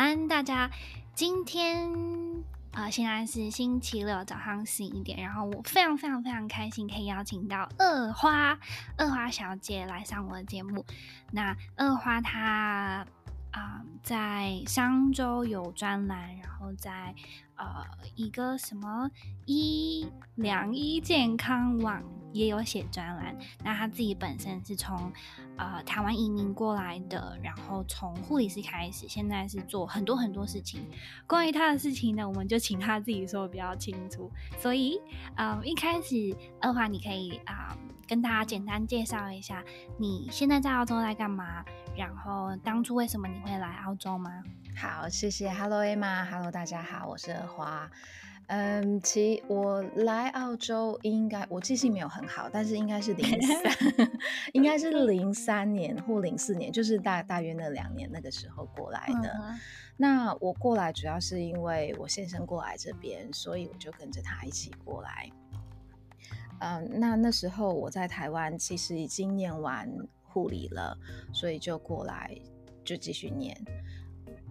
安，大家。今天啊、现在是星期六早上十一点，然后我非常非常非常开心可以邀请到二花二花小姐来上我的节目。那二花她啊、在商周有专栏，然后在呃一个什么医良医健康网。也有写专栏，那他自己本身是从呃台湾移民过来的，然后从护理师开始，现在是做很多很多事情。关于他的事情呢，我们就请他自己说比较清楚。所以，呃，一开始二花，你可以啊、跟大家简单介绍一下你现在在澳洲在干嘛，然后当初为什么你会来澳洲吗？好，谢谢。Hello Emma，Hello 大家好，我是二花。嗯，其实我来澳洲应该我记性没有很好，但是应该是零三，应该是零三年或零四年，就是大大约那两年那个时候过来的。嗯、那我过来主要是因为我先生过来这边，所以我就跟着他一起过来。嗯，那那时候我在台湾其实已经念完护理了，所以就过来就继续念。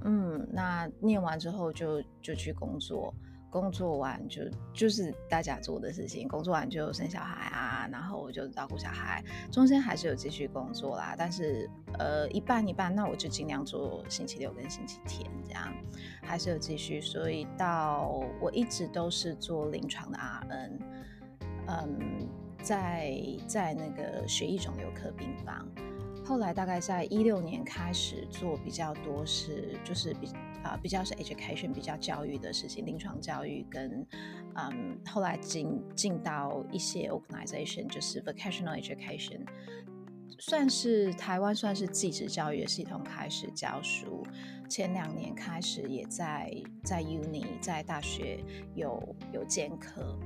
嗯，那念完之后就就去工作。工作完就就是大家做的事情，工作完就生小孩啊，然后我就照顾小孩，中间还是有继续工作啦，但是呃一半一半，那我就尽量做星期六跟星期天这样，还是有继续，所以到我一直都是做临床的 RN，嗯，在在那个血液肿瘤科病房，后来大概在一六年开始做比较多是就是比。啊、比较是 education，比较教育的事情，临床教育跟，嗯，后来进进到一些 organization，就是 vocational education，算是台湾算是继职教育的系统开始教书，前两年开始也在在 uni，在大学有有兼课。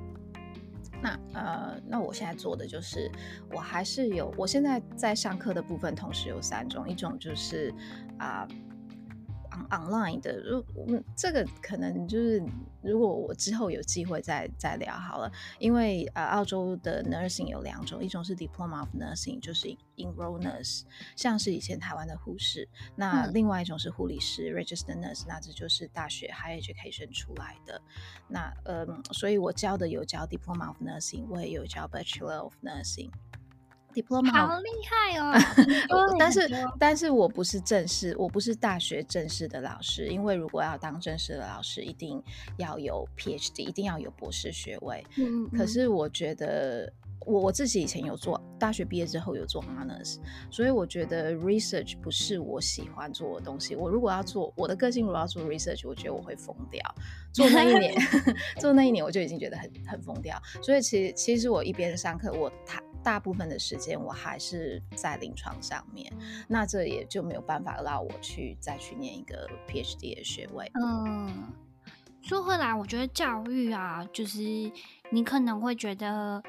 那呃，那我现在做的就是，我还是有，我现在在上课的部分，同时有三种，一种就是啊。Online 的，如嗯，这个可能就是，如果我之后有机会再再聊好了，因为呃，澳洲的 nursing 有两种，一种是 diploma of nursing，就是 enroll nurse，像是以前台湾的护士，那另外一种是护理师、嗯、registered nurse，那这就是大学 high education 出来的，那呃，所以我教的有教 diploma of nursing，我也有教 bachelor of nursing。Diploma 好厉害哦！但是，但是我不是正式，我不是大学正式的老师，因为如果要当正式的老师，一定要有 PhD，一定要有博士学位。嗯，可是我觉得，我我自己以前有做，大学毕业之后有做 honors，所以我觉得 research 不是我喜欢做的东西。我如果要做，我的个性如果要做 research，我觉得我会疯掉。做那一年，做那一年我就已经觉得很很疯掉。所以其实，其实我一边上课，我他。大部分的时间我还是在临床上面，那这也就没有办法让我去再去念一个 PhD 的学位。嗯，说回来，我觉得教育啊，就是你可能会觉得，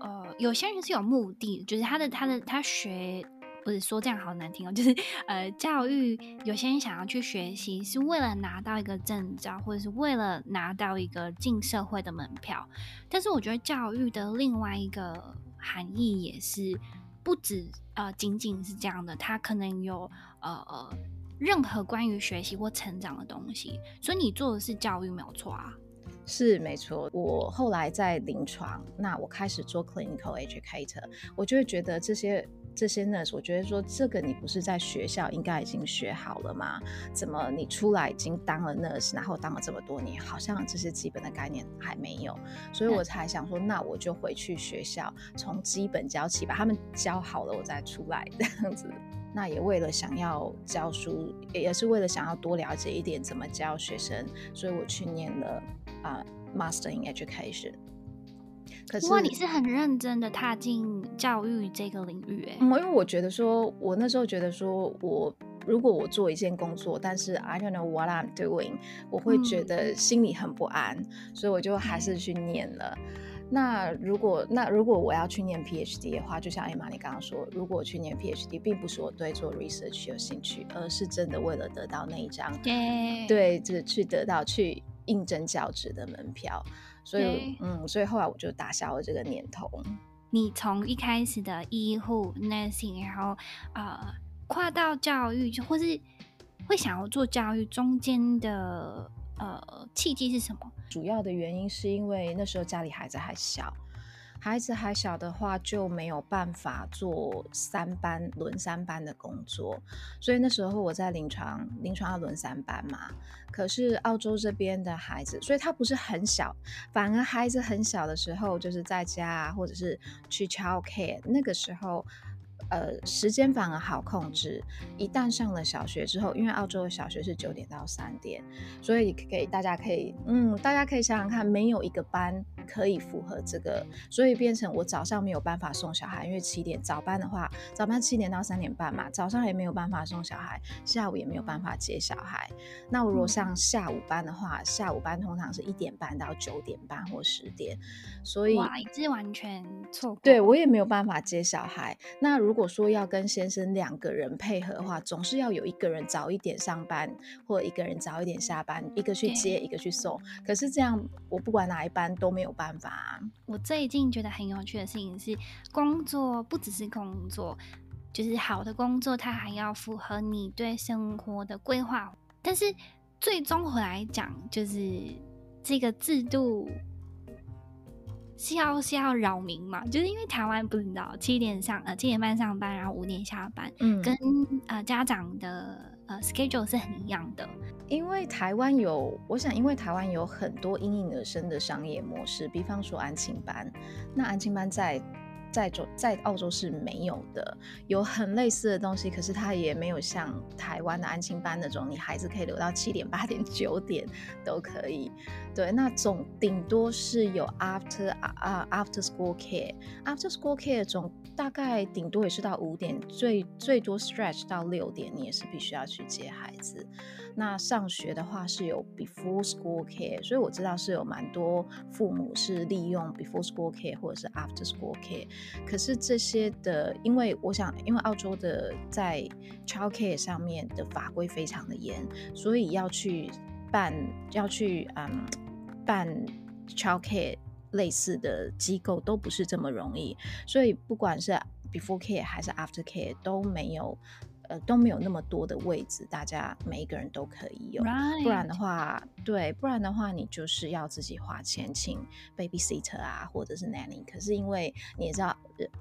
呃，有些人是有目的，就是他的他的他学。不是说这样好难听哦，就是呃，教育有些人想要去学习，是为了拿到一个证照，或者是为了拿到一个进社会的门票。但是我觉得教育的另外一个含义也是不止呃仅仅是这样的，它可能有呃呃任何关于学习或成长的东西。所以你做的是教育没有错啊，是没错。我后来在临床，那我开始做 clinical educator，我就会觉得这些。这些 nurse，我觉得说这个你不是在学校应该已经学好了吗？怎么你出来已经当了 nurse，然后当了这么多年，好像这些基本的概念还没有，所以我才想说，那我就回去学校从基本教起，把他们教好了，我再出来 这样子。那也为了想要教书，也是为了想要多了解一点怎么教学生，所以我去念了啊、uh, Master in Education。可是，哇，你是很认真的踏进教育这个领域哎，因为我觉得说，我那时候觉得说，我如果我做一件工作，但是 I don't know what I'm doing，我会觉得心里很不安，嗯、所以我就还是去念了。嗯、那如果那如果我要去念 PhD 的话，就像 Emma 你刚刚说，如果我去念 PhD，并不是我对做 research 有兴趣，而是真的为了得到那一张，对，对，就是去得到去应征教职的门票。所以嗯，所以后来我就打消了这个念头。你从一开始的医护 nursing，然后呃跨到教育，或是会想要做教育中间的呃契机是什么？主要的原因是因为那时候家里孩子还小。孩子还小的话，就没有办法做三班轮三班的工作，所以那时候我在临床，临床要轮三班嘛。可是澳洲这边的孩子，所以他不是很小，反而孩子很小的时候，就是在家，或者是去 childcare，那个时候。呃，时间反而好控制。一旦上了小学之后，因为澳洲的小学是九点到三点，所以给大家可以，嗯，大家可以想想看，没有一个班可以符合这个，所以变成我早上没有办法送小孩，因为七点早班的话，早班七点到三点半嘛，早上也没有办法送小孩，下午也没有办法接小孩。那我如果上下午班的话，下午班通常是一点半到九点半或十点，所以哇，这完全错过。对，我也没有办法接小孩。那如果如果说要跟先生两个人配合的话，总是要有一个人早一点上班，或者一个人早一点下班，一个去接，一个去送。可是这样，我不管哪一班都没有办法啊。我最近觉得很有趣的事情是，工作不只是工作，就是好的工作，它还要符合你对生活的规划。但是最终回来讲，就是这个制度。是要是要扰民嘛？就是因为台湾不知道七点上呃七点半上班，然后五点下班，嗯，跟呃家长的呃 schedule 是很一样的。因为台湾有，我想因为台湾有很多因应运而生的商业模式，比方说安亲班，那安亲班在。在洲在澳洲是没有的，有很类似的东西，可是它也没有像台湾的安亲班那种，你孩子可以留到七点、八点、九点都可以。对，那总顶多是有 after 啊、after school care，after school care 总大概顶多也是到五点，最最多 stretch 到六点，你也是必须要去接孩子。那上学的话是有 before school care，所以我知道是有蛮多父母是利用 before school care 或者是 after school care。可是这些的，因为我想，因为澳洲的在 child care 上面的法规非常的严，所以要去办要去嗯办 child care 类似的机构都不是这么容易。所以不管是 before care 还是 after care 都没有。呃，都没有那么多的位置，大家每一个人都可以有。Right. 不然的话，对，不然的话，你就是要自己花钱请 babysitter 啊，或者是 nanny。可是因为你也知道，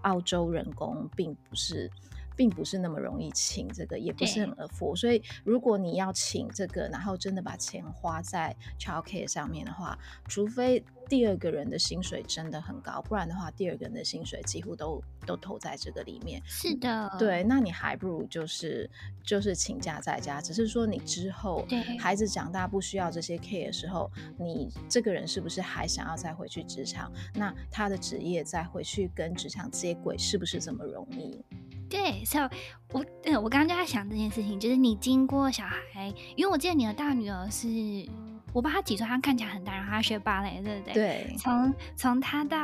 澳洲人工并不是。并不是那么容易请这个，也不是很 afford。所以如果你要请这个，然后真的把钱花在 childcare 上面的话，除非第二个人的薪水真的很高，不然的话，第二个人的薪水几乎都都投在这个里面。是的，对，那你还不如就是就是请假在家，只是说你之后孩子长大不需要这些 care 的时候，你这个人是不是还想要再回去职场？那他的职业再回去跟职场接轨，是不是这么容易？对，所以我我刚刚就在想这件事情，就是你经过小孩，因为我记得你的大女儿是，我不知道她几岁，她看起来很大，然后她学芭蕾，对不对？对。从从她到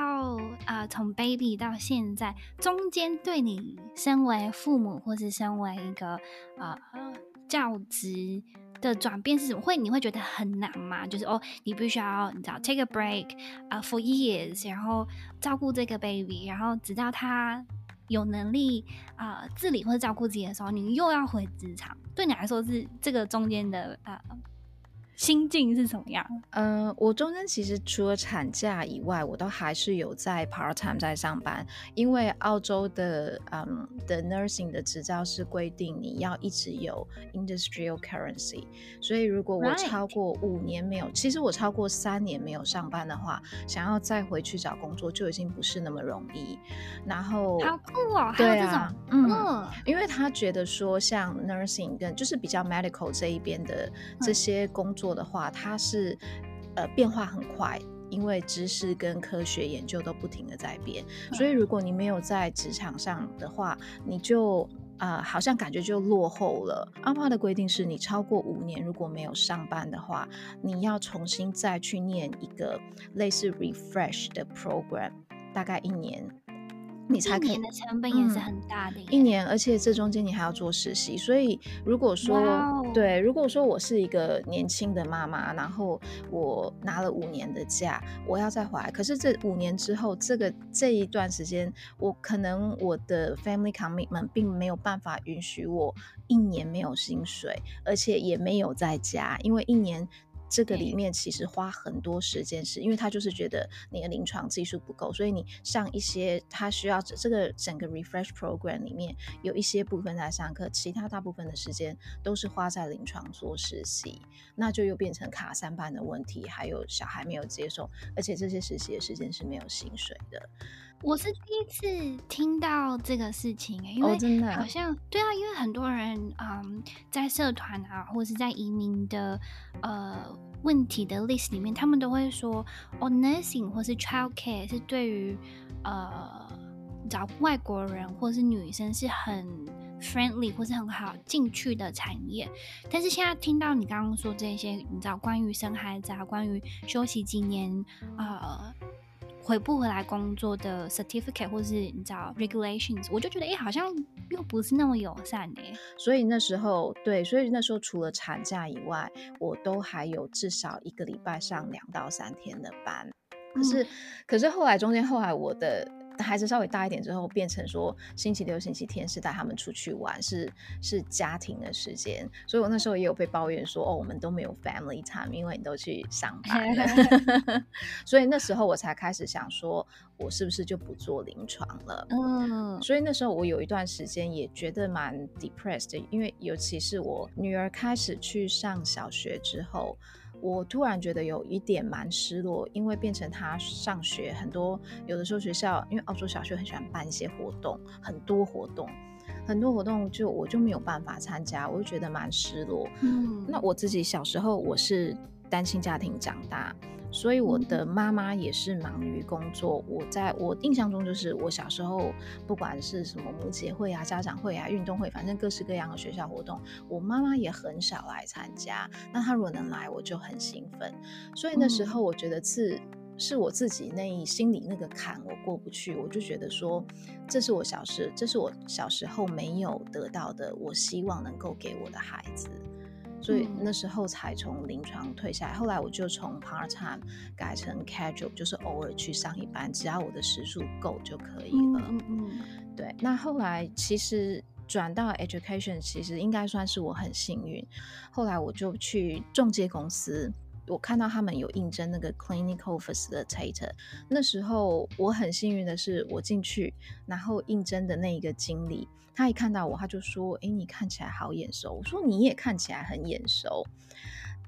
啊、呃，从 baby 到现在，中间对你身为父母或是身为一个啊、呃、教职的转变是什么？会你会觉得很难吗？就是哦，你必须要你知道 take a break 啊、呃、for years，然后照顾这个 baby，然后直到他。有能力啊、自理或者照顾自己的时候，你又要回职场，对你来说是这个中间的呃。心境是怎么样？呃，我中间其实除了产假以外，我都还是有在 part time 在上班，因为澳洲的嗯的 nursing 的执照是规定你要一直有 industrial currency，所以如果我超过五年没有.其实我超过三年没有上班的话，想要再回去找工作就已经不是那么容易。然后好酷哦，对啊，嗯因为他觉得说像 nursing 跟就是比较 medical 这一边的这些工作。的话，它是呃变化很快，因为知识跟科学研究都不停的在变，所以如果你没有在职场上的话，你就啊、呃、好像感觉就落后了。阿帕的规定是你超过五年如果没有上班的话，你要重新再去念一个类似 refresh 的 program，大概一年。你才可以。一年的成本也是很大的，一年，而且这中间你还要做实习，所以如果说、对，如果说我是一个年轻的妈妈，然后我拿了五年的假，我要再回来，可是这五年之后，这个这一段时间，我可能我的 family commitment 并没有办法允许我一年没有薪水，而且也没有在家，因为一年。这个里面其实花很多时间，是因为他就是觉得你的临床技术不够，所以你上一些他需要这个整个 refresh program 里面有一些部分在上课，其他大部分的时间都是花在临床做实习，那就又变成卡三班的问题，还有小孩没有接受，而且这些实习的时间是没有薪水的。我是第一次听到这个事情，因为好像、哦、对啊，因为很多人嗯，在社团啊，或者是在移民的呃问题的 list 里面，他们都会说哦，nursing 或是 childcare 是对于呃找外国人或是女生是很 friendly 或是很好进去的产业。但是现在听到你刚刚说这些，你知道关于生孩子啊，关于休息几年呃。回不回来工作的 certificate 或是你知道 regulations，我就觉得哎、欸，好像又不是那么友善哎。所以那时候对，所以那时候除了产假以外，我都还有至少一个礼拜上两到三天的班。可是，嗯、可是后来中间后来我的。孩子稍微大一点之后，变成说星期六、星期天是带他们出去玩，是是家庭的时间。所以我那时候也有被抱怨说，哦，我们都没有 family time，因为你都去上班了。所以那时候我才开始想说，我是不是就不做临床了？嗯。所以那时候我有一段时间也觉得蛮 depressed，因为尤其是我女儿开始去上小学之后。我突然觉得有一点蛮失落，因为变成他上学很多，有的时候学校因为澳洲小学很喜欢办一些活动，很多活动，很多活动就我就没有办法参加，我就觉得蛮失落。嗯，那我自己小时候我是单亲家庭长大。所以我的妈妈也是忙于工作。我在我印象中，就是我小时候，不管是什么母姐会啊、家长会啊、运动会，反正各式各样的学校活动，我妈妈也很少来参加。那她如果能来，我就很兴奋。所以那时候，我觉得是是我自己那一心里那个坎我过不去，我就觉得说，这是我小时，这是我小时候没有得到的，我希望能够给我的孩子。所以那时候才从临床退下来，后来我就从 part time 改成 casual，就是偶尔去上一班，只要我的时数够就可以了。嗯嗯，对。那后来其实转到 education，其实应该算是我很幸运。后来我就去中介公司。我看到他们有应征那个 clinical facilitator，那时候我很幸运的是，我进去，然后应征的那一个经理，他一看到我，他就说：“诶，你看起来好眼熟。”我说：“你也看起来很眼熟。”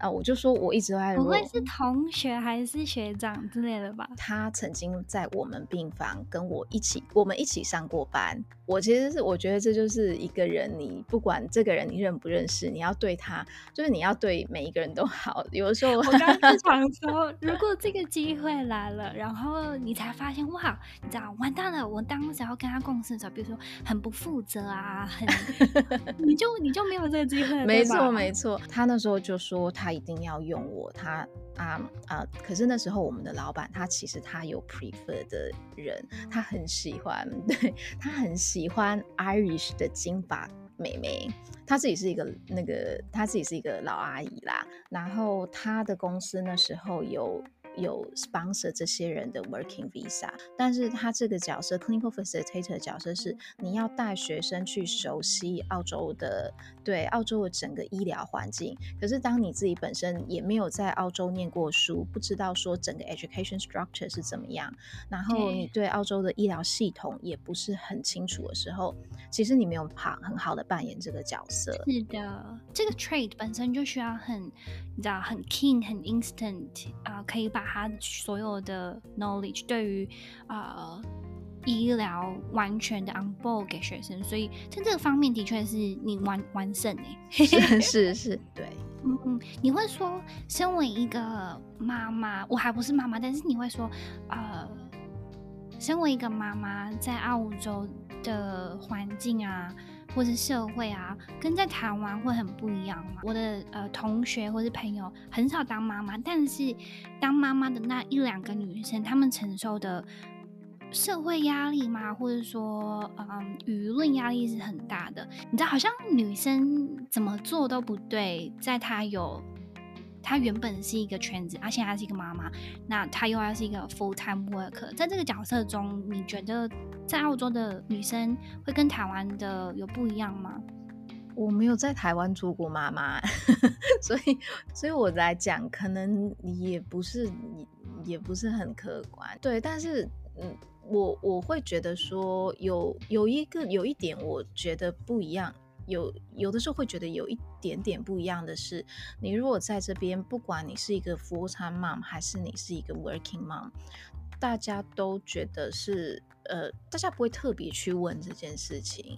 啊，我就说，我一直都在。不会是同学还是学长之类的吧？他曾经在我们病房跟我一起，我们一起上过班。我其实是我觉得这就是一个人，你不管这个人你认不认识，你要对他，就是你要对每一个人都好。有的时候，我刚刚是想 说，如果这个机会来了，然后你才发现哇，你知道完蛋了，我当时要跟他共事的时候，比如说很不负责啊，很，你就你就没有这个机会。没错没错，他那时候就说他。一定要用我，他啊啊！可是那时候我们的老板他其实他有 prefer 的人，他很喜欢，对，他很喜欢 Irish 的金发美眉，他自己是一个那个，他自己是一个老阿姨啦。然后他的公司那时候有。有 sponsor 这些人的 working visa，但是他这个角色 clinical facilitator 角色是你要带学生去熟悉澳洲的，对澳洲的整个医疗环境。可是当你自己本身也没有在澳洲念过书，不知道说整个 education structure 是怎么样，然后你对澳洲的医疗系统也不是很清楚的时候，其实你没有好很好的扮演这个角色。是的，这个 trade 本身就需要很，你知道很 keen 很 instant 啊、呃，可以把。把他所有的 knowledge 对于呃医疗完全的 on board 给学生，所以在这个方面的确是你完完胜哎，是是是，对，嗯嗯，你会说身为一个妈妈，我还不是妈妈，但是你会说呃，身为一个妈妈在澳洲的环境啊。或是社会啊，跟在台湾会很不一样嘛。我的呃同学或是朋友很少当妈妈，但是当妈妈的那一两个女生，她们承受的社会压力嘛？或者说，嗯，舆论压力是很大的。你知道，好像女生怎么做都不对，在她有她原本是一个圈子，而且她是一个妈妈，那她又要是一个 full time worker，在这个角色中，你觉得在澳洲的女生会跟台湾的有不一样吗？我没有在台湾做过妈妈，所以，所以我来讲，可能也不是，也不是很客观。对，但是，嗯。我我会觉得说有有一个有一点，我觉得不一样。有有的时候会觉得有一点点不一样的是，你如果在这边，不管你是一个 full time mom 还是你是一个 working mom，大家都觉得是。呃，大家不会特别去问这件事情。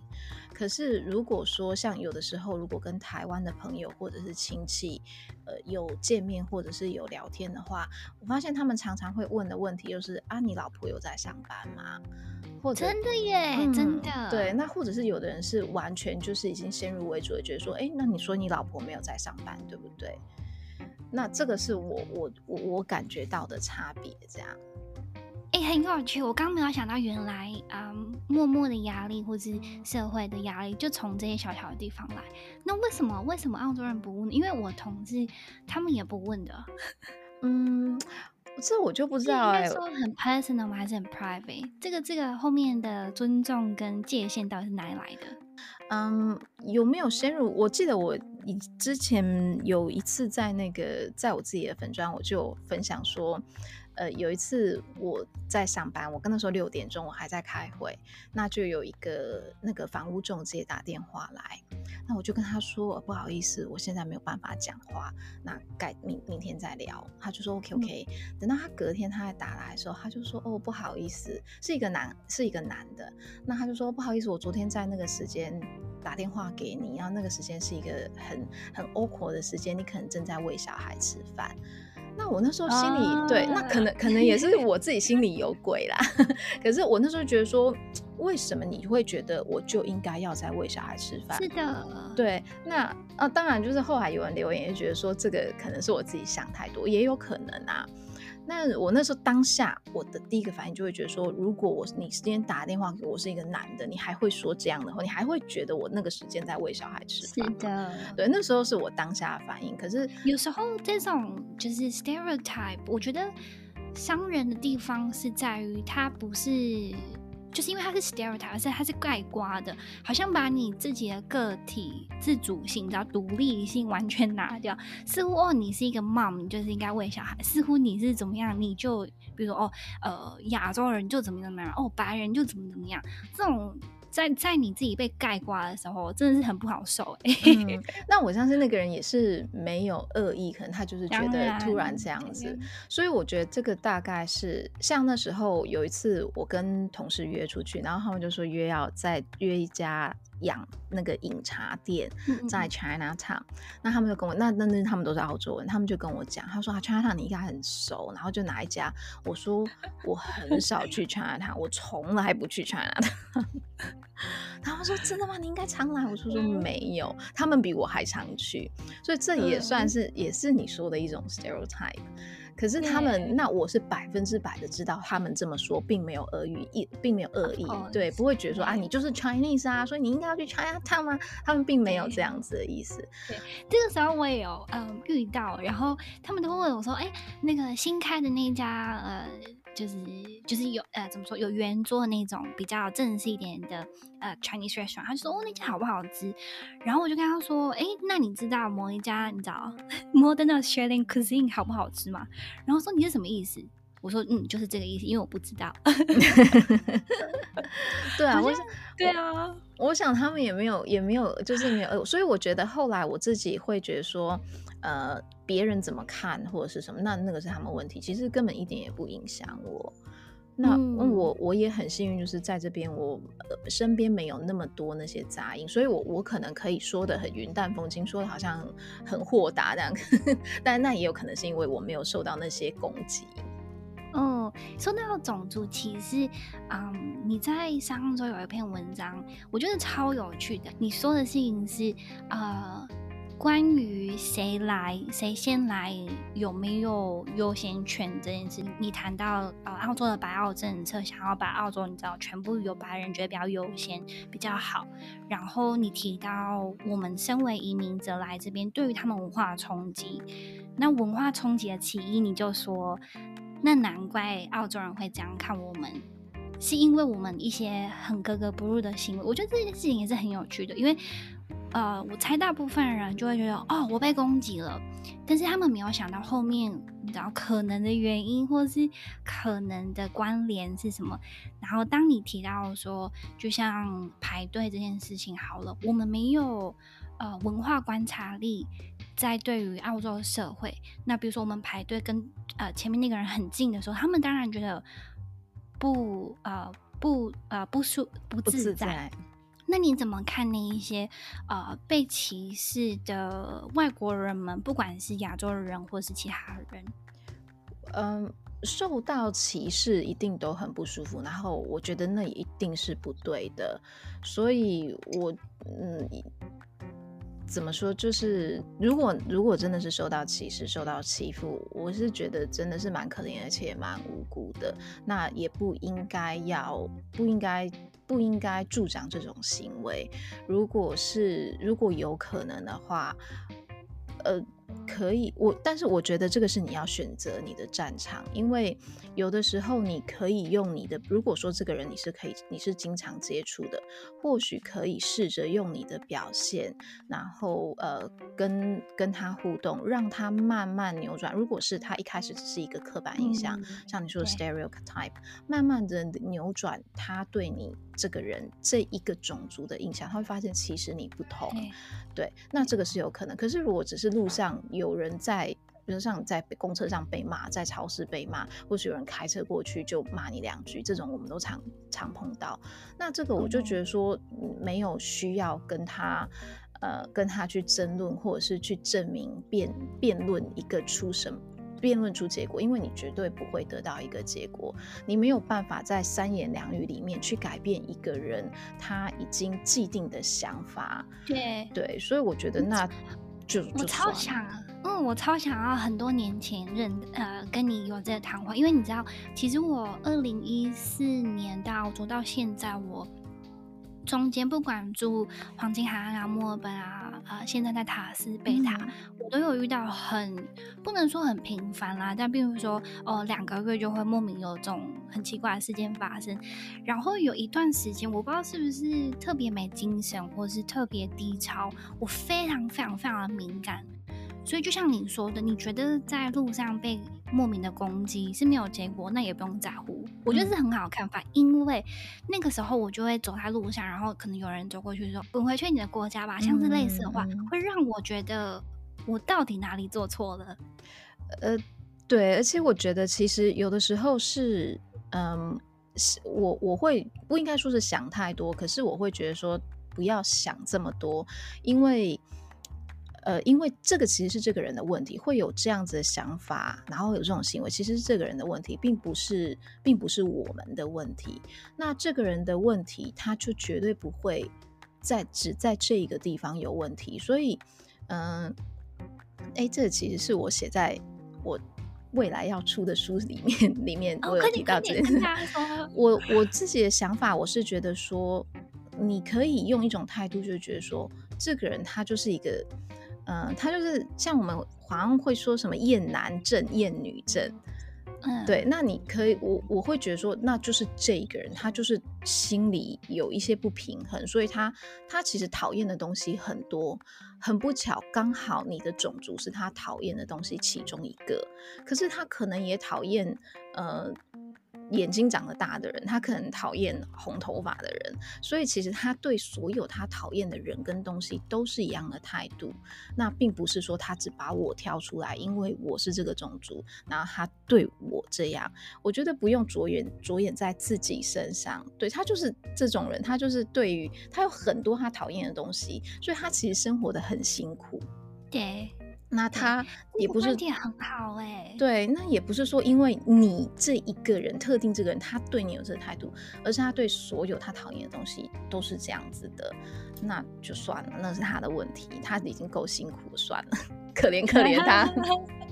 可是如果说像有的时候，如果跟台湾的朋友或者是亲戚，呃，有见面或者是有聊天的话，我发现他们常常会问的问题就是啊，你老婆有在上班吗？或者真的耶，嗯、真的。对，那或者是有的人是完全就是已经先入为主的觉得说，哎，那你说你老婆没有在上班，对不对？那这个是我我我我感觉到的差别，这样。哎、欸，很有趣。我刚没有想到，原来嗯，默默的压力或是社会的压力，就从这些小小的地方来。那为什么？为什么澳洲人不问？因为我同事他们也不问的。嗯，这我就不知道哎。说很 personal 吗？还是很 private？这个这个后面的尊重跟界限到底是哪里来的？嗯，有没有深入？我记得我以之前有一次在那个在我自己的粉砖，我就分享说。呃，有一次我在上班，我跟他说六点钟我还在开会，那就有一个那个房屋中介打电话来，那我就跟他说不好意思，我现在没有办法讲话，那改明明天再聊。他就说 OK OK，嗯，等到他隔天他还打来的时候，他就说哦不好意思，是一个男是一个男的，那他就说不好意思，我昨天在那个时间打电话给你，然后那个时间是一个很很 awkward 的时间，你可能正在喂小孩吃饭。那我那时候心里、oh. 对，那可能可能也是我自己心里有鬼啦。可是我那时候觉得说，为什么你会觉得我就应该要在喂小孩吃饭？是的，对。那啊，当然就是后来有人留言也觉得说，这个可能是我自己想太多，也有可能啊。那我那时候当下，我的第一个反应就会觉得说，如果我你今天打电话给我是一个男的，你还会说这样的话，你还会觉得我那个时间在喂小孩吃饭？是的，对，那时候是我当下的反应。可是有时候这种就是 stereotype，我觉得伤人的地方是在于它不是。就是因为它是 stereotype，而且它是盖瓜的，好像把你自己的个体自主性、你知道独立性完全拿掉。似乎哦，你是一个 mom，你就是应该喂小孩；似乎你是怎么样，你就比如说哦，呃，亚洲人就怎么怎么样，哦，白人就怎么怎么样，这种。在在你自己被概括的时候，真的是很不好受哎、欸嗯。那我相信那个人也是没有恶意，可能他就是觉得突然这样子，所以我觉得这个大概是像那时候有一次我跟同事约出去，然后他们就说约要再约一家。养那个饮茶店在 China Town，嗯嗯，那他们就跟我，那那那他们都是澳洲人，他们就跟我讲，他说啊 China Town 你应该很熟，然后就哪一家？我说我很少去 China Town，我从来不去 China Town。他们说真的吗？你应该常来。我说说没有，他们比我还常去，所以这也算是也是你说的一种 stereotype。可是他们那我是百分之百的知道，他们这么说并没有恶意，意并没有恶意，oh, 对，不会觉得说、啊，你就是 Chinese 啊，所以你应该要去 China Town 吗？他们并没有这样子的意思。对，这个时候我也有嗯遇到，然后他们都会问我说，哎、欸，那个新开的那一家呃。就是就是有呃怎么说有圆桌的那种比较正式一点的呃 Chinese restaurant，他就说哦那家好不好吃，然后我就跟他说哎、欸、那你知道某一家你知道 Modern Australian Cuisine 好不好吃吗？然后说你是什么意思？我说嗯就是这个意思，因为我不知道。对啊，我想对啊，我想他们也没有也没有就是没有，所以我觉得后来我自己会觉得说。呃，别人怎么看或者是什么，那那个是他们问题，其实根本一点也不影响我。那、嗯、我我也很幸运，就是在这边我、呃、身边没有那么多那些杂音，所以我我可能可以说的很云淡风轻，说的好像很豁达这样。但那也有可能是因为我没有受到那些攻击。哦，说到种族歧视，嗯，你在上周有一篇文章，我觉得超有趣的。你说的事情是，呃。关于谁来、谁先来、有没有优先权这件事，你谈到呃澳洲的白澳政策，想要把澳洲你知道全部由白人觉得比较优先比较好，然后你提到我们身为移民者来这边，对于他们文化冲击，那文化冲击的起因，你就说，那难怪澳洲人会这样看我们，是因为我们一些很格格不入的行为。我觉得这件事情也是很有趣的，因为。呃，我猜大部分人就会觉得，哦，我被攻击了，但是他们没有想到后面，你知道可能的原因或是可能的关联是什么。然后当你提到说，就像排队这件事情好了，我们没有呃文化观察力，在对于澳洲社会，那比如说我们排队跟呃前面那个人很近的时候，他们当然觉得不呃不呃不舒不自在。那你怎么看那一些呃被歧视的外国人们，不管是亚洲人或是其他人？嗯，受到歧视一定都很不舒服，然后我觉得那一定是不对的，所以我嗯。怎么说？就是如果如果真的是受到歧视、受到欺负，我是觉得真的是蛮可怜，而且也蛮无辜的。那也不应该要，不应该不应该助长这种行为。如果是如果有可能的话，呃。可以，我但是我觉得这个是你要选择你的战场，因为有的时候你可以用你的，如果说这个人你是可以，你是经常接触的，或许可以试着用你的表现，然后呃跟跟他互动，让他慢慢扭转。如果是他一开始只是一个刻板印象，嗯、像你说的 stereotype，慢慢的扭转他对你这个人这一个种族的印象，他会发现其实你不同。对，那这个是有可能。可是如果只是路上有人在，比如像在公车上被骂，在超市被骂，或是有人开车过去就骂你两句，这种我们都常常碰到。那这个我就觉得说，没有需要跟他，呃，跟他去争论，或者是去证明辩辩论一个出什么。辩论出结果，因为你绝对不会得到一个结果，你没有办法在三言两语里面去改变一个人他已经既定的想法。对对，所以我觉得那就我超想，嗯，我超想要很多年前认呃跟你有这个谈话，因为你知道，其实我二零一四年到澳洲到现在我。中间不管住黄金海岸啊、墨尔本啊、呃，现在在塔斯贝塔，嗯、我都有遇到很不能说很频繁啦，但比如说哦，两个月就会莫名有这种很奇怪的事件发生，然后有一段时间我不知道是不是特别没精神，或是特别低潮，我非常非常非常的敏感。所以就像你说的，你觉得在路上被莫名的攻击是没有结果，那也不用在乎。我觉得是很好的看法，嗯、因为那个时候我就会走在路上，然后可能有人走过去说“滚回去你的国家吧”，像是类似的话，嗯、会让我觉得我到底哪里做错了。呃，对，而且我觉得其实有的时候是，嗯，是我我会不应该说是想太多，可是我会觉得说不要想这么多，因为。呃，因为这个其实是这个人的问题，会有这样子的想法，然后有这种行为，其实是这个人的问题，并不是，并不是我们的问题。那这个人的问题，他就绝对不会在只在这一个地方有问题。所以，嗯、呃，哎，这个其实是我写在我未来要出的书里面，里面我有提到这件事。我我自己的想法，我是觉得说，你可以用一种态度，就觉得说，这个人他就是一个。嗯、呃，他就是像我们好像会说什么厌男症、厌女症，嗯，对。那你可以，我我会觉得说，那就是这一个人，他就是心里有一些不平衡，所以他他其实讨厌的东西很多。很不巧，刚好你的种族是他讨厌的东西其中一个，可是他可能也讨厌，呃。眼睛长得大的人，他可能讨厌红头发的人，所以其实他对所有他讨厌的人跟东西都是一样的态度。那并不是说他只把我挑出来，因为我是这个种族，然后他对我这样。我觉得不用着眼着眼在自己身上，对，他就是这种人，他就是对于他有很多他讨厌的东西，所以他其实生活得很辛苦。对。那他也不是点很好哎、欸，对，那也不是说因为你这一个人特定这个人他对你有这个态度，而是他对所有他讨厌的东西都是这样子的，那就算了，那是他的问题，他已经够辛苦了，算了，可怜可 怜他。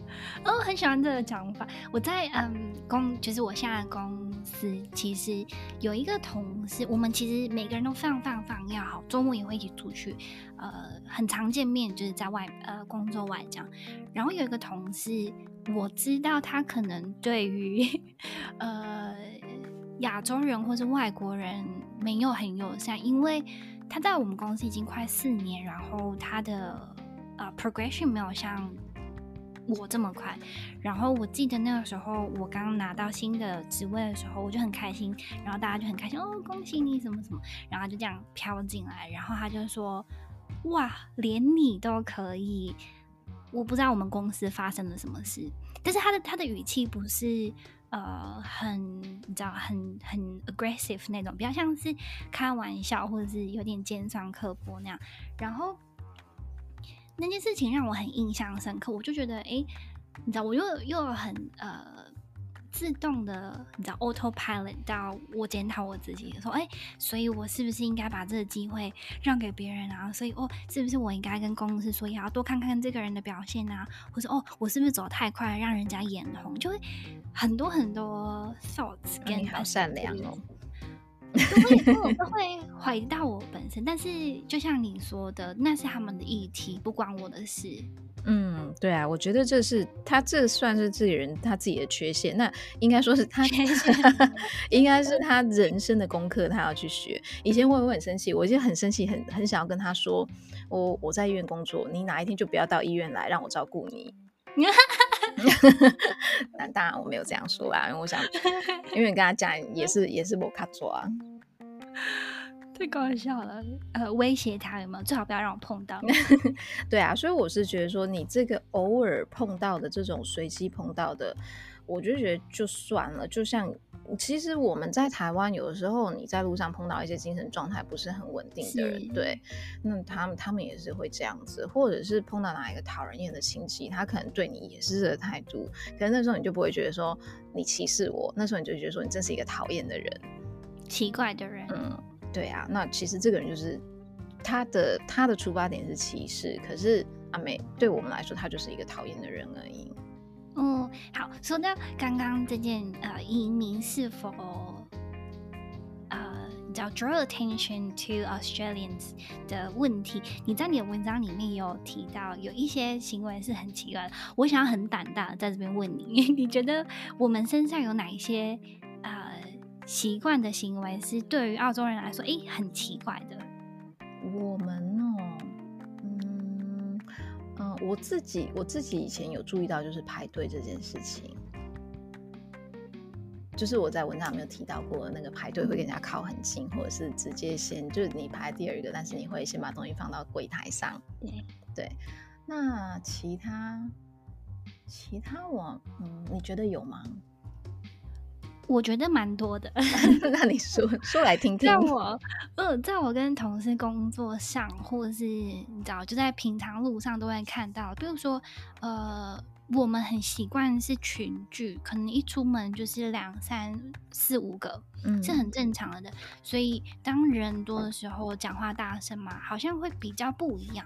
哦，很喜欢这个讲法。我在嗯公，就是我现在的公司，其实有一个同事，我们其实每个人都非常非常非常要好，周末也会一起出去，呃，很常见面，就是在外呃工作外这样。然后有一个同事，我知道他可能对于呃亚洲人或是外国人没有很友善，因为他在我们公司已经快四年，然后他的呃 progression 没有像。我这么快，然后我记得那个时候我刚拿到新的职位的时候，我就很开心，然后大家就很开心哦，恭喜你什么什么，然后就这样飘进来，然后他就说，哇，连你都可以，我不知道我们公司发生了什么事，但是他的他的语气不是呃很你知道很很 aggressive 那种，比较像是开玩笑或者是有点尖酸刻薄那样，然后。那件事情让我很印象深刻，我就觉得，哎、欸，你知道，我又又很呃自动的，你知道，autopilot 到我检讨我自己，说，哎、欸，所以我是不是应该把这个机会让给别人啊？所以，哦，是不是我应该跟公司说，也要多看看这个人的表现啊？或者，哦，我是不是走太快，让人家眼红？就会很多很多 thoughts 跟、啊、你好善良哦。都会都会怀疑到我本身，但是就像你说的，那是他们的议题，不关我的事。嗯，对啊，我觉得这是他这算是自己人他自己的缺陷，那应该说是他缺陷，应该是他人生的功课，他要去学。以前我也会很生气，我就很生气，很很想要跟他说，我我在医院工作，你哪一天就不要到医院来，让我照顾你。那当然我没有这样说啦，因为我想，因为你跟他讲也是也是我卡住啊，太搞笑了。呃，威胁他有没有？最好不要让我碰到。对啊，所以我是觉得说，你这个偶尔碰到的这种随机碰到的，我就觉得就算了，就像。其实我们在台湾，有的时候你在路上碰到一些精神状态不是很稳定的人，对，那他们他们也是会这样子，或者是碰到哪一个讨人厌的亲戚，他可能对你也是这个态度，可是那时候你就不会觉得说你歧视我，那时候你就觉得说你真是一个讨厌的人，奇怪的人，嗯，对啊，那其实这个人就是他的他的出发点是歧视，可是阿美对我们来说，他就是一个讨厌的人而已。嗯，好，说到刚刚这件呃移民是否呃叫 draw attention to Australians 的问题，你在你的文章里面有提到有一些行为是很奇怪的，我想要很胆大的在这边问你，你觉得我们身上有哪一些呃习惯的行为是对于澳洲人来说，诶很奇怪的？我们呢。我自己我自己以前有注意到，就是排队这件事情，就是我在文章里面有提到过，那个排队会跟人家靠很近，或者是直接先就是你排第二个，但是你会先把东西放到柜台上。对对，那其他其他我嗯，你觉得有吗？我觉得蛮多的，那你说说来听听。在我，呃，在我跟同事工作上，或者是你知道，就在平常路上都会看到，比如说，呃，我们很习惯是群聚，可能一出门就是两三四五个，嗯，是很正常的。所以当人多的时候，讲话大声嘛，好像会比较不一样。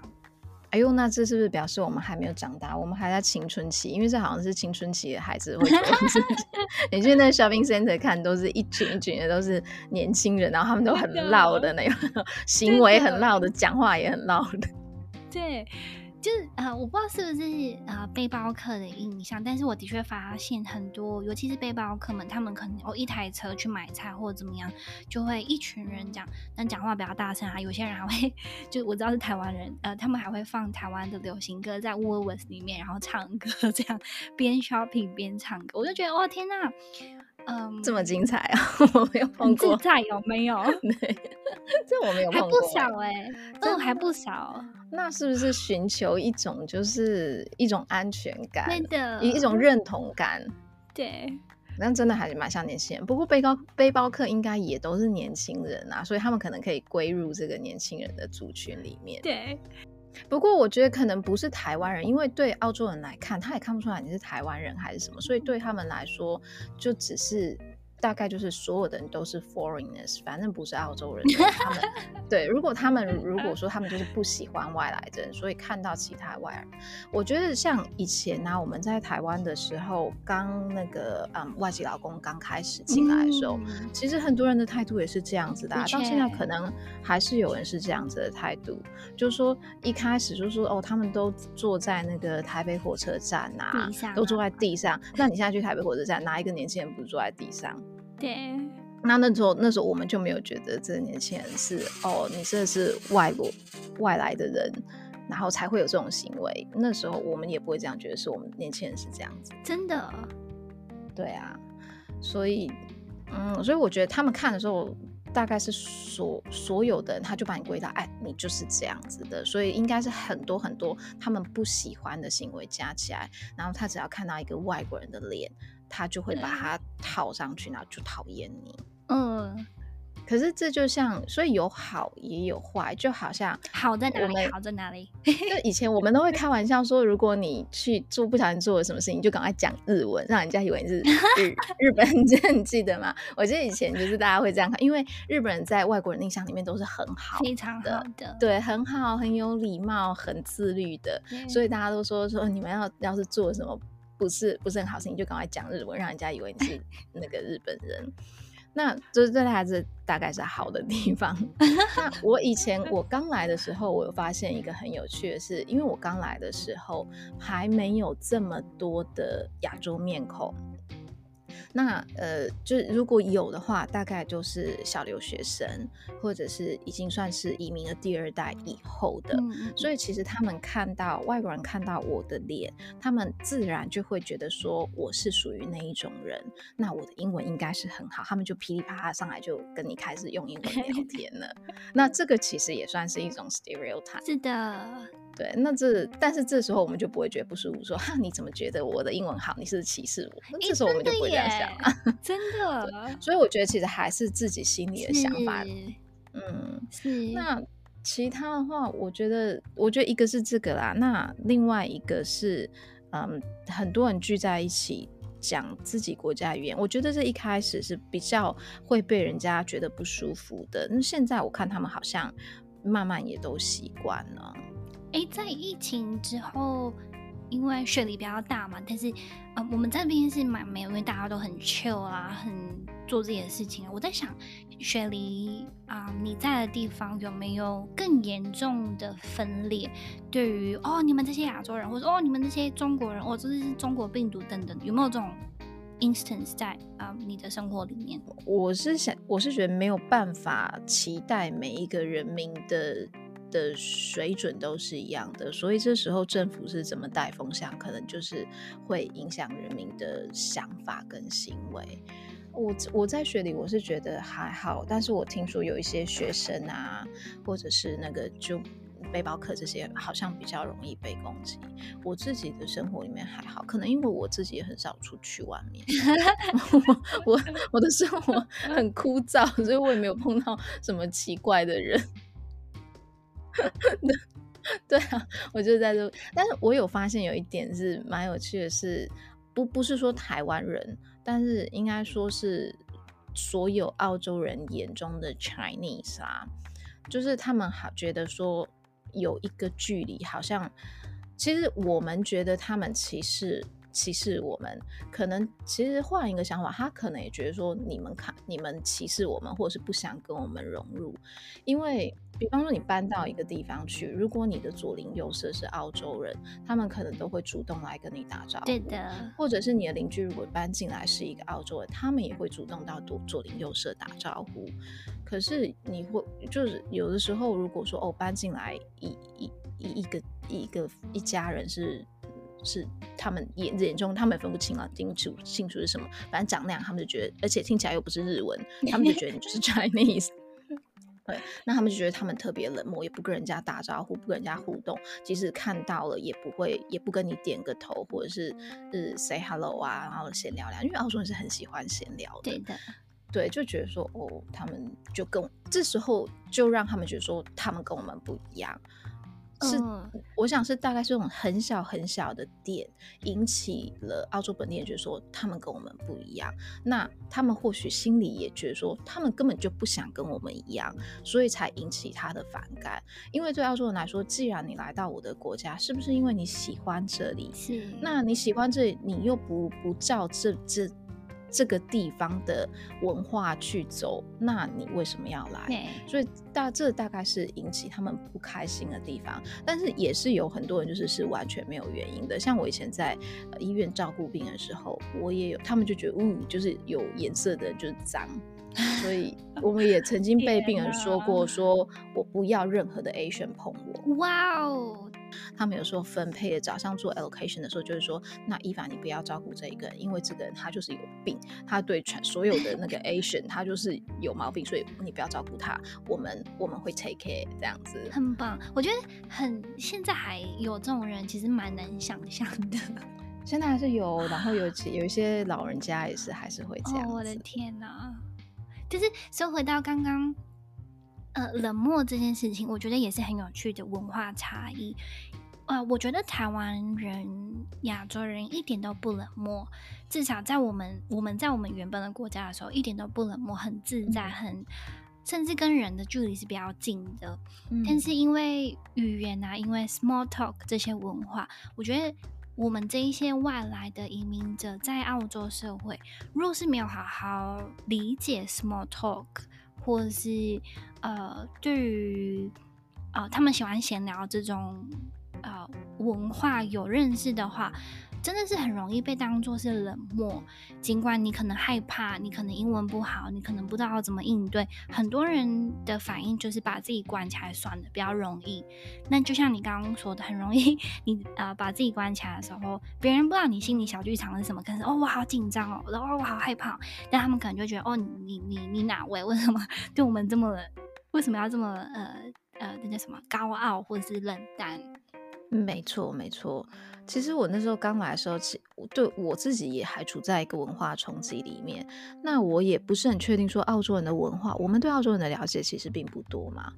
哎呦，那这是不是表示我们还没有长大？我们还在青春期，因为这好像是青春期的孩子会做的事情。你去那 shopping center 看，都是一群一群的，都是年轻人，然后他们都很闹的那种，行为很闹的，讲话也很闹的。对。就是呃，我不知道是不是呃背包客的印象，但是我的确发现很多，尤其是背包客们，他们可能哦一台车去买菜或者怎么样，就会一群人讲，但讲话比较大声啊。有些人还会，就我知道是台湾人，呃，他们还会放台湾的流行歌在 w o o l w o r t s 里面，然后唱歌，这样边 shopping 边唱歌，我就觉得哇天哪！嗯，这么精彩啊！我没有碰过，自在有没有？对，这我没有碰过，还不少哎、欸，嗯，还不少。那是不是寻求一种就是一种安全感？对的，一一种认同感。对，那真的还是蛮像年轻人。不过背包背包客应该也都是年轻人啊，所以他们可能可以归入这个年轻人的族群里面。对。不过我觉得可能不是台湾人，因为对澳洲人来看，他也看不出来你是台湾人还是什么，所以对他们来说，就只是。大概就是所有的人都是 foreigners，反正不是澳洲人。他们 对，如果他们如果 说他们就是不喜欢外来人，所以看到其他外人，我觉得像以前呢、啊，我们在台湾的时候，刚那个嗯外籍劳工刚开始进来的时候，嗯、其实很多人的态度也是这样子的、啊，到现在可能还是有人是这样子的态度，就是说一开始就说哦，他们都坐在那个台北火车站啊，都坐在地上。那你现在去台北火车站，哪一个年轻人不是坐在地上？对，那那时候那时候我们就没有觉得这个年轻人是哦，你这是外国外来的人，然后才会有这种行为。那时候我们也不会这样觉得，是我们年轻人是这样子。真的，对啊，所以嗯，所以我觉得他们看的时候，大概是所所有的人，他就把你归到，哎，你就是这样子的。所以应该是很多很多他们不喜欢的行为加起来，然后他只要看到一个外国人的脸。他就会把它套上去，然后就讨厌你。嗯，可是这就像，所以有好也有坏，就好像好在哪里？好在哪里？就以前我们都会开玩笑说，如果你去做不小心做了什么事情，你就赶快讲日文，让人家以为你是日 日本人。你记得吗？我记得以前就是大家会这样看，因为日本人在外国人印象里面都是很好，非常好的，对，很好，很有礼貌，很自律的，所以大家都说说你们要要是做什么。不是不是很好听，你就赶快讲日文，让人家以为你是 那个日本人。那就是这还是大概是好的地方。那我以前 我刚来的时候，我有发现一个很有趣的是，因为我刚来的时候还没有这么多的亚洲面孔。那呃，就如果有的话，大概就是小留学生，或者是已经算是移民的第二代以后的。嗯、所以其实他们看到外国人看到我的脸，他们自然就会觉得说我是属于那一种人。那我的英文应该是很好，他们就噼里啪啦上来就跟你开始用英文聊 天了。那这个其实也算是一种 stereotype。是的。对，那这但是这时候我们就不会觉得不舒服，说哈，你怎么觉得我的英文好？你是歧视我？那这时候我们就不会这样想啊，真的。所以我觉得其实还是自己心里的想法。嗯，是。那其他的话，我觉得，我觉得一个是这个啦，那另外一个是，嗯，很多人聚在一起讲自己国家语言，我觉得这一开始是比较会被人家觉得不舒服的。那现在我看他们好像慢慢也都习惯了。哎，在疫情之后，因为雪梨比较大嘛，但是，呃，我们这边是蛮没有，因为大家都很 chill 啊，很做自己的事情啊。我在想，雪梨啊，你在的地方有没有更严重的分裂？对于哦，你们这些亚洲人，或者哦，你们这些中国人，哦，这是中国病毒等等，有没有这种 instance 在啊，你的生活里面？我是想，我是觉得没有办法期待每一个人民的。的水准都是一样的，所以这时候政府是怎么带风向，可能就是会影响人民的想法跟行为。我我在学里，我是觉得还好，但是我听说有一些学生啊，或者是那个就背包客这些，好像比较容易被攻击。我自己的生活里面还好，可能因为我自己也很少出去外面，我我，我的生活很枯燥，所以我也没有碰到什么奇怪的人。对啊，我就在这。但是我有发现有一点是蛮有趣的是，不不是说台湾人，但是应该说是所有澳洲人眼中的 Chinese 啊，就是他们好觉得说有一个距离，好像其实我们觉得他们歧视。歧视我们，可能其实换一个想法，他可能也觉得说你们看你们歧视我们，或者是不想跟我们融入。因为，比方说你搬到一个地方去，如果你的左邻右舍是澳洲人，他们可能都会主动来跟你打招呼。对的。或者是你的邻居如果搬进来是一个澳洲人，他们也会主动到左左邻右舍打招呼。可是你会就是有的时候，如果说哦搬进来一一一一个一个一家人是。是他们眼眼中，他们也分不清啊，清楚清楚是什么，反正长那样，他们就觉得，而且听起来又不是日文，他们就觉得你就是 Chinese。对，那他们就觉得他们特别冷漠，也不跟人家打招呼，不跟人家互动，即使看到了也不会，也不跟你点个头，或者是呃 say hello 啊，然后闲聊聊，因为澳洲人是很喜欢闲聊的。对的，对，就觉得说哦，他们就跟这时候就让他们觉得说他们跟我们不一样。是，我想是大概是这种很小很小的点引起了澳洲本地人觉得说他们跟我们不一样，那他们或许心里也觉得说他们根本就不想跟我们一样，所以才引起他的反感。因为对澳洲人来说，既然你来到我的国家，是不是因为你喜欢这里？是，那你喜欢这里，你又不不照这这。这个地方的文化去走，那你为什么要来？所以大这大概是引起他们不开心的地方，但是也是有很多人就是是完全没有原因的。像我以前在、呃、医院照顾病人的时候，我也有，他们就觉得，嗯，就是有颜色的就是脏，所以我们也曾经被病人说过，说我不要任何的 Asian 碰我。哇哦！他们有时候分配的早上做 allocation 的时候，就是说，那伊凡你不要照顾这一个人，因为这个人他就是有病，他对全所有的那个 Asian 他就是有毛病，所以你不要照顾他，我们我们会 take care 这样子。很棒，我觉得很现在还有这种人，其实蛮难想象的。现在还是有，然后有有一些老人家也是还是会这样。哦，我的天哪！就是收回到刚刚。呃，冷漠这件事情，我觉得也是很有趣的文化差异。呃，我觉得台湾人、亚洲人一点都不冷漠，至少在我们我们在我们原本的国家的时候，一点都不冷漠，很自在，很甚至跟人的距离是比较近的。嗯、但是因为语言啊，因为 small talk 这些文化，我觉得我们这一些外来的移民者在澳洲社会，若是没有好好理解 small talk。或是呃，对于呃，他们喜欢闲聊这种呃文化有认识的话。真的是很容易被当作是冷漠，尽管你可能害怕，你可能英文不好，你可能不知道怎么应对。很多人的反应就是把自己关起来算了，比较容易。那就像你刚刚说的，很容易 你呃把自己关起来的时候，别人不知道你心里小剧场是什么，可是哦我好紧张哦，然后我好害怕，但他们可能就觉得哦你你你哪位？为什么对我们这么为什么要这么呃呃那叫什么高傲或者是冷淡？没错没错。其实我那时候刚来的时候，其对我自己也还处在一个文化冲击里面。那我也不是很确定说澳洲人的文化，我们对澳洲人的了解其实并不多嘛。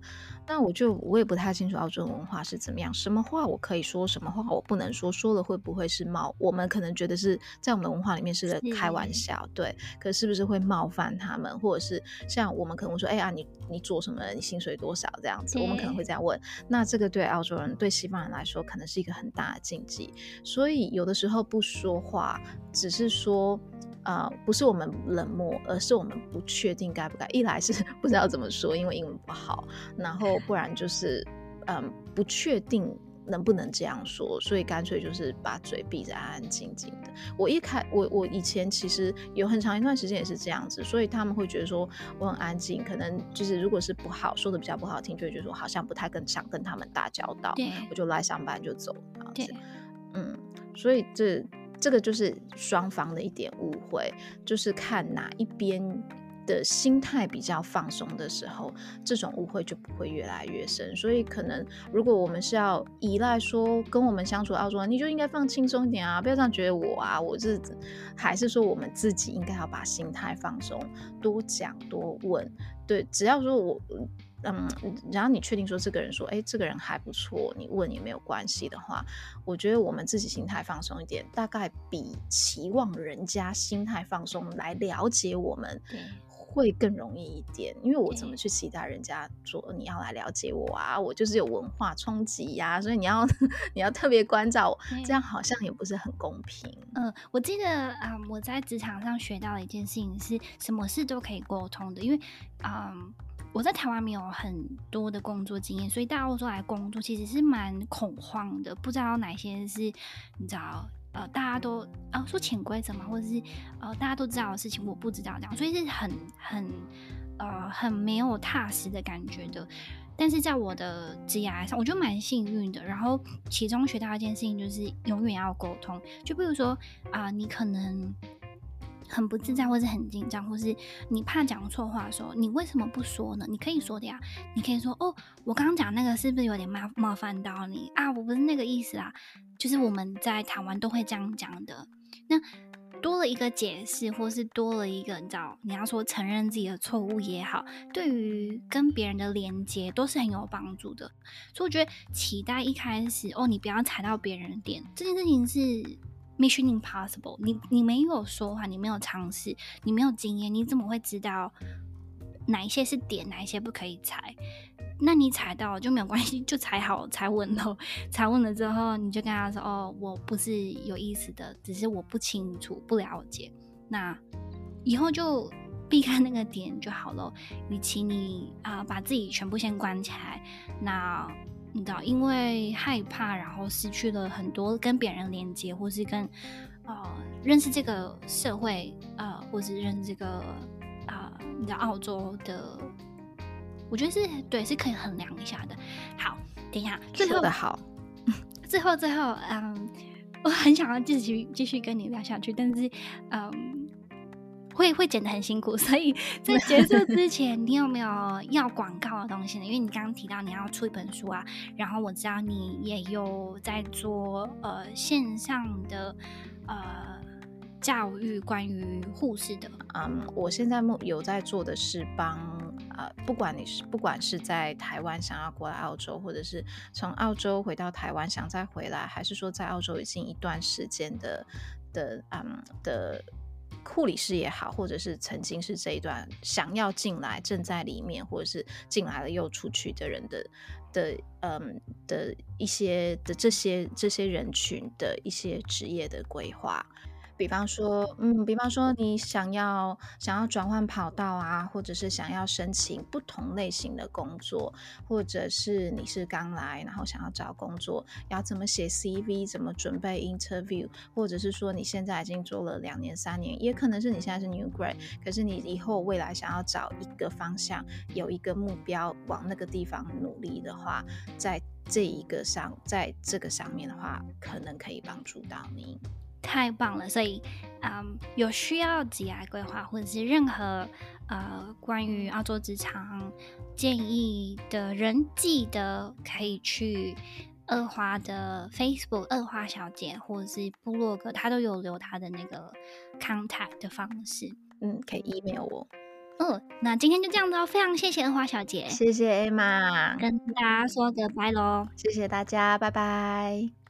那我就我也不太清楚澳洲文化是怎么样，什么话我可以说，什么话我不能说，说了会不会是冒？我们可能觉得是在我们的文化里面是个开玩笑，对。可是不是会冒犯他们，或者是像我们可能会说，哎呀，你你做什么？你薪水多少？这样子，我们可能会这样问。那这个对澳洲人、对西方人来说，可能是一个很大的禁忌。所以有的时候不说话，只是说。啊、呃，不是我们冷漠，而是我们不确定该不该。一来是 不知道怎么说，因为英文不好；然后不然就是，嗯、呃，不确定能不能这样说，所以干脆就是把嘴闭着，安安静静的。我一开，我我以前其实有很长一段时间也是这样子，所以他们会觉得说我很安静，可能就是如果是不好说的比较不好听，就会觉得说好像不太跟想跟他们打交道，我就来上班就走，这样子。嗯，所以这。这个就是双方的一点误会，就是看哪一边的心态比较放松的时候，这种误会就不会越来越深。所以，可能如果我们是要依赖说跟我们相处澳洲人，你就应该放轻松一点啊，不要这样觉得我啊，我是还是说我们自己应该要把心态放松，多讲多问。对，只要说我。嗯，然后你确定说这个人说，哎，这个人还不错，你问也没有关系的话，我觉得我们自己心态放松一点，大概比期望人家心态放松来了解我们，会更容易一点。因为我怎么去期待人家说你要来了解我啊？我就是有文化冲击呀，所以你要 你要特别关照我，这样好像也不是很公平。嗯，我记得啊，嗯，我在职场上学到的一件事情是什么事都可以沟通的，因为嗯。我在台湾没有很多的工作经验，所以到澳洲来工作其实是蛮恐慌的，不知道哪些是你知道呃大家都呃说潜规则嘛，或者是呃大家都知道的事情我不知道这样，所以是很很呃很没有踏实的感觉的。但是在我的职涯上，我觉得蛮幸运的。然后其中学到一件事情就是永远要沟通，就比如说啊、你可能。很不自在，或是很紧张，或是你怕讲错话的时候，你为什么不说呢？你可以说的呀，你可以说哦，我刚刚讲那个是不是有点冒冒犯到你啊？我不是那个意思啊，就是我们在台湾都会这样讲的。那多了一个解释，或是多了一个你知道，你要说承认自己的错误也好，对于跟别人的连接都是很有帮助的。所以我觉得期待一开始哦，你不要踩到别人的点，这件事情是 mission impossible。你你没有说话，你没有尝试，你没有经验，你怎么会知道哪一些是点，哪一些不可以踩？那你踩到就没有关系，就踩好踩稳了。踩稳了之后，你就跟他说：“哦，我不是有意思的，只是我不清楚、不了解。”那以后就避开那个点就好了。与其你啊、呃、把自己全部先关起来，那你知道，因为害怕，然后失去了很多跟别人连接，或是跟呃认识这个社会，呃，或是认识这个啊、呃，你知道澳洲的。我觉得是对，是可以衡量一下的。好，等一下，最后的好，最后最后，嗯，我很想要继续继续跟你聊下去，但是，嗯，会会剪得很辛苦，所以 在结束之前，你有没有要广告的东西呢？因为你刚刚提到你要出一本书啊，然后我知道你也有在做呃线上的呃。教育关于护士的，嗯，我现在目有在做的是帮，呃，不管你是不管是在台湾想要过来澳洲，或者是从澳洲回到台湾想再回来，还是说在澳洲已经一段时间的的嗯的护理师也好，或者是曾经是这一段想要进来正在里面，或者是进来了又出去的人的的嗯的一些的这些这些人群的一些职业的规划。比方说，嗯，比方说你想要想要转换跑道啊，或者是想要申请不同类型的工作，或者是你是刚来，然后想要找工作，要怎么写 CV，怎么准备 interview，或者是说你现在已经做了两年、三年，也可能是你现在是 new grad，可是你以后未来想要找一个方向，有一个目标往那个地方努力的话，在这一个上，在这个上面的话，可能可以帮助到你。太棒了，所以，嗯，有需要职业规划或者是任何呃关于澳洲职场建议的人，记得可以去二花的 Facebook 二花小姐或者是部落格，她都有留她的那个 contact 的方式，嗯，可以 email 我。嗯，那今天就这样子哦，非常谢谢二花小姐，谢谢 Emma，跟大家说个拜喽，谢谢大家，拜拜。